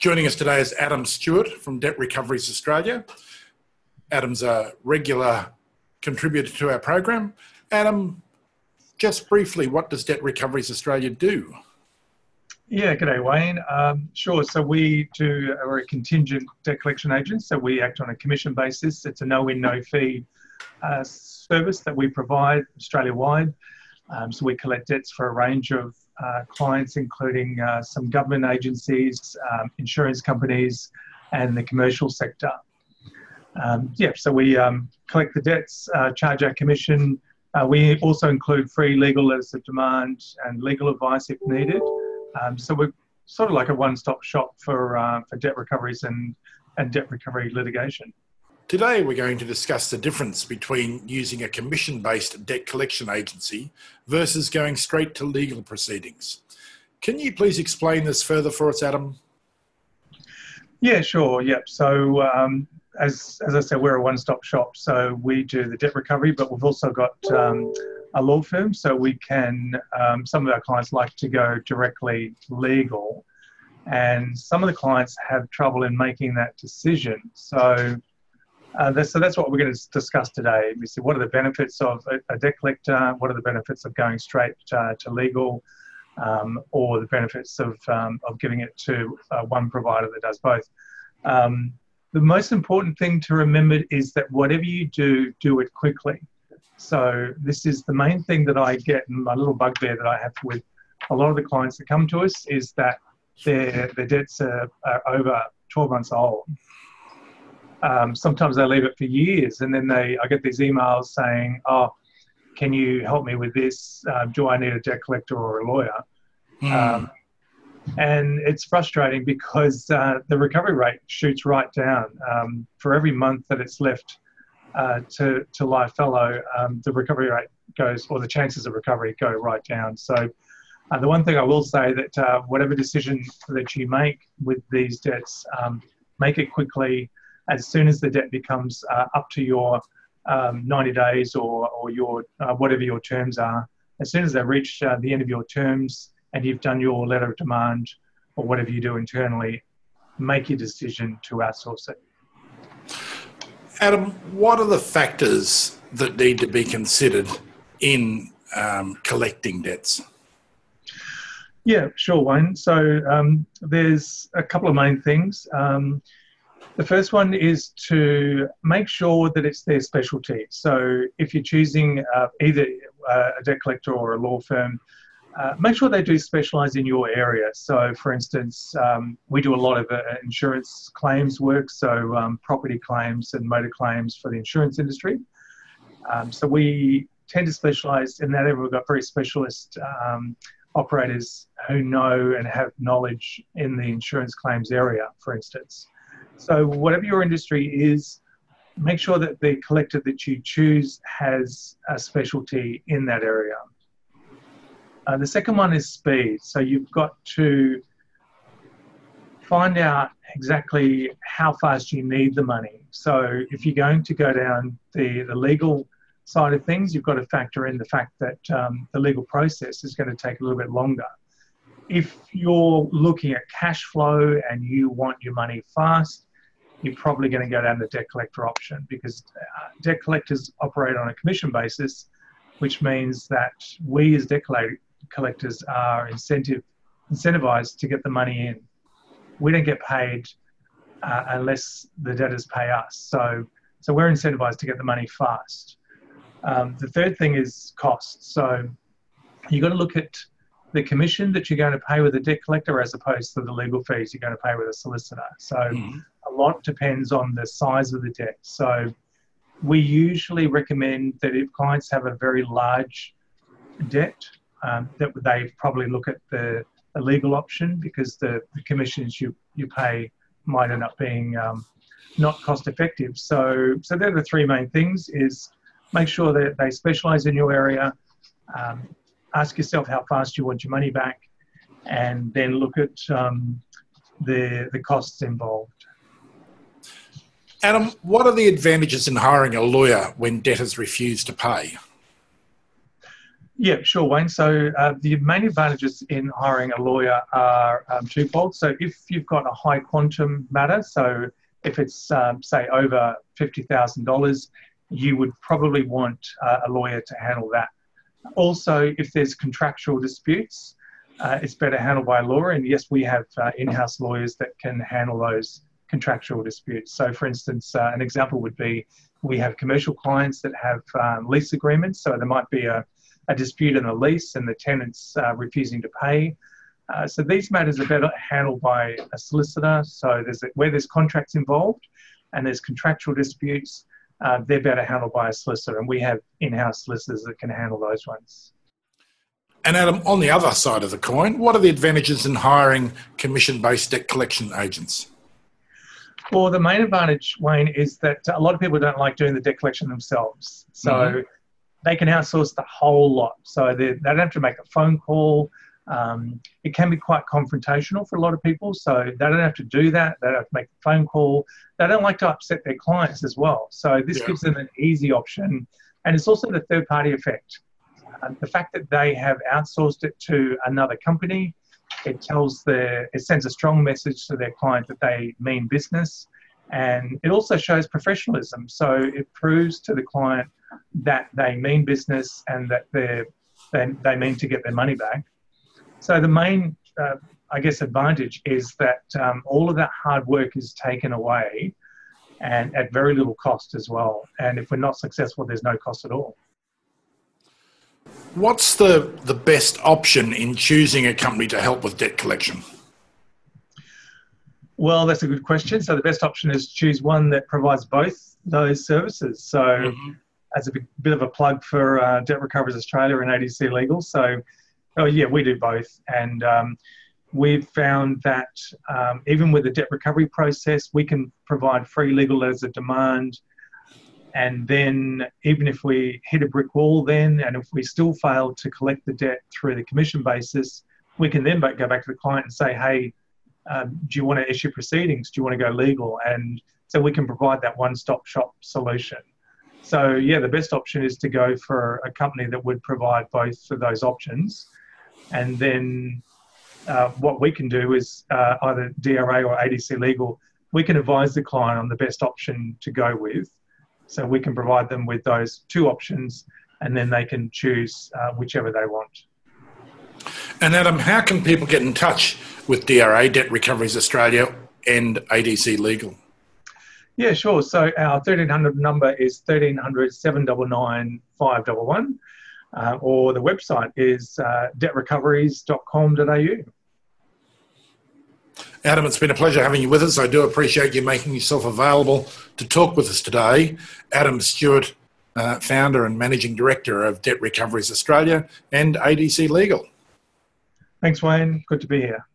Joining us today is Adam Stewart from Debt Recoveries Australia. Adam's a regular contributor to our program. Adam, just briefly, what does Debt Recoveries Australia do? Yeah, good day, Wayne. Um, sure. So we do, we're a contingent debt collection agent. So we act on a commission basis. It's a no-win, no-fee uh, service that we provide Australia-wide. Um, so we collect debts for a range of uh, clients, including uh, some government agencies, um, insurance companies, and the commercial sector. Um, yeah, so we um, collect the debts, uh, charge our commission. Uh, we also include free legal letters of demand and legal advice if needed. Um, so we're sort of like a one-stop shop for uh, for debt recoveries and and debt recovery litigation. Today, we're going to discuss the difference between using a commission based debt collection agency versus going straight to legal proceedings. Can you please explain this further for us, Adam? Yeah, sure. Yep. So, um, as, as I said, we're a one stop shop. So, we do the debt recovery, but we've also got um, a law firm. So, we can, um, some of our clients like to go directly legal, and some of the clients have trouble in making that decision. So, uh, so that's what we're going to discuss today. We see what are the benefits of a, a debt collector, what are the benefits of going straight uh, to legal, um, or the benefits of, um, of giving it to uh, one provider that does both. Um, the most important thing to remember is that whatever you do, do it quickly. So this is the main thing that I get, and my little bugbear that I have with a lot of the clients that come to us is that their, their debts are, are over 12 months old um, sometimes they leave it for years, and then they I get these emails saying, "Oh, can you help me with this? Uh, do I need a debt collector or a lawyer?" Mm. Um, and it's frustrating because uh, the recovery rate shoots right down. Um, for every month that it's left uh, to to lie fallow, um, the recovery rate goes, or the chances of recovery go right down. So. Uh, the one thing I will say that uh, whatever decision that you make with these debts, um, make it quickly, as soon as the debt becomes uh, up to your um, 90 days or, or your uh, whatever your terms are, as soon as they reach uh, the end of your terms and you've done your letter of demand or whatever you do internally, make your decision to outsource it. Adam, what are the factors that need to be considered in um, collecting debts? Yeah, sure, Wayne. So um, there's a couple of main things. Um, the first one is to make sure that it's their specialty. So if you're choosing uh, either uh, a debt collector or a law firm, uh, make sure they do specialize in your area. So, for instance, um, we do a lot of uh, insurance claims work, so um, property claims and motor claims for the insurance industry. Um, so, we tend to specialize in that area. We've got very specialist um, operators who know and have knowledge in the insurance claims area, for instance. So, whatever your industry is, make sure that the collector that you choose has a specialty in that area. Uh, the second one is speed. So, you've got to find out exactly how fast you need the money. So, if you're going to go down the, the legal side of things, you've got to factor in the fact that um, the legal process is going to take a little bit longer if you're looking at cash flow and you want your money fast, you're probably going to go down the debt collector option because uh, debt collectors operate on a commission basis, which means that we as debt collectors are incentive incentivized to get the money in. We don't get paid uh, unless the debtors pay us. So, so we're incentivized to get the money fast. Um, the third thing is costs. So you've got to look at the commission that you're going to pay with a debt collector as opposed to the legal fees you're going to pay with a solicitor. So mm a lot depends on the size of the debt. So we usually recommend that if clients have a very large debt, um, that they probably look at the, the legal option because the, the, commissions you, you pay might end up being um, not cost effective. So, so they're the three main things is make sure that they specialize in your area, um, ask yourself how fast you want your money back, and then look at um, the the costs involved. Adam, what are the advantages in hiring a lawyer when debtors refuse to pay? Yeah, sure, Wayne. So uh, the main advantages in hiring a lawyer are um, twofold. So if you've got a high quantum matter, so if it's um, say over fifty thousand dollars, you would probably want uh, a lawyer to handle that. Also, if there's contractual disputes, uh, it's better handled by a lawyer. And yes, we have uh, in-house lawyers that can handle those contractual disputes. So, for instance, uh, an example would be we have commercial clients that have um, lease agreements. So there might be a a dispute in the lease and the tenant's uh, refusing to pay. Uh, so these matters are better handled by a solicitor. So there's where there's contracts involved and there's contractual disputes, uh, they're better handled by a solicitor, and we have in-house solicitors that can handle those ones. And Adam, on the other side of the coin, what are the advantages in hiring commission-based debt collection agents? Well, the main advantage, Wayne, is that a lot of people don't like doing the debt collection themselves. So mm-hmm they can outsource the whole lot. So they, they don't have to make a phone call. Um, it can be quite confrontational for a lot of people. So they don't have to do that. They don't have to make a phone call. They don't like to upset their clients as well. So this yeah. gives them an easy option. And it's also the third party effect. Uh, the fact that they have outsourced it to another company, it tells their, it sends a strong message to their client that they mean business. And it also shows professionalism. So it proves to the client that they mean business and that they they mean to get their money back. So the main, uh, I guess, advantage is that um, all of that hard work is taken away, and at very little cost as well. And if we're not successful, there's no cost at all. What's the the best option in choosing a company to help with debt collection? Well, that's a good question. So the best option is choose one that provides both those services. So. Mm-hmm as a bit of a plug for uh, Debt Recoveries Australia and ADC Legal. So, oh yeah, we do both, and um, we've found that um, even with the debt recovery process, we can provide free legal letters of demand. And then, even if we hit a brick wall, then, and if we still fail to collect the debt through the commission basis, we can then go back to the client and say, hey, um, do you want to issue proceedings? Do you want to go legal? And so we can provide that one stop shop solution. So yeah, the best option is to go for a company that would provide both of those options, and then uh, what we can do is uh, either DRA or ADC Legal, we can advise the client on the best option to go with. So we can provide them with those two options, and then they can choose uh, whichever they want. And Adam, how can people get in touch with DRA, Debt Recoveries Australia, and ADC Legal? Yeah, sure. So our 1300 number is 1300 799 511, uh, or the website is uh, debtrecoveries.com.au. Adam, it's been a pleasure having you with us. I do appreciate you making yourself available to talk with us today. Adam Stewart, uh, founder and managing director of Debt Recoveries Australia and ADC Legal. Thanks, Wayne. Good to be here.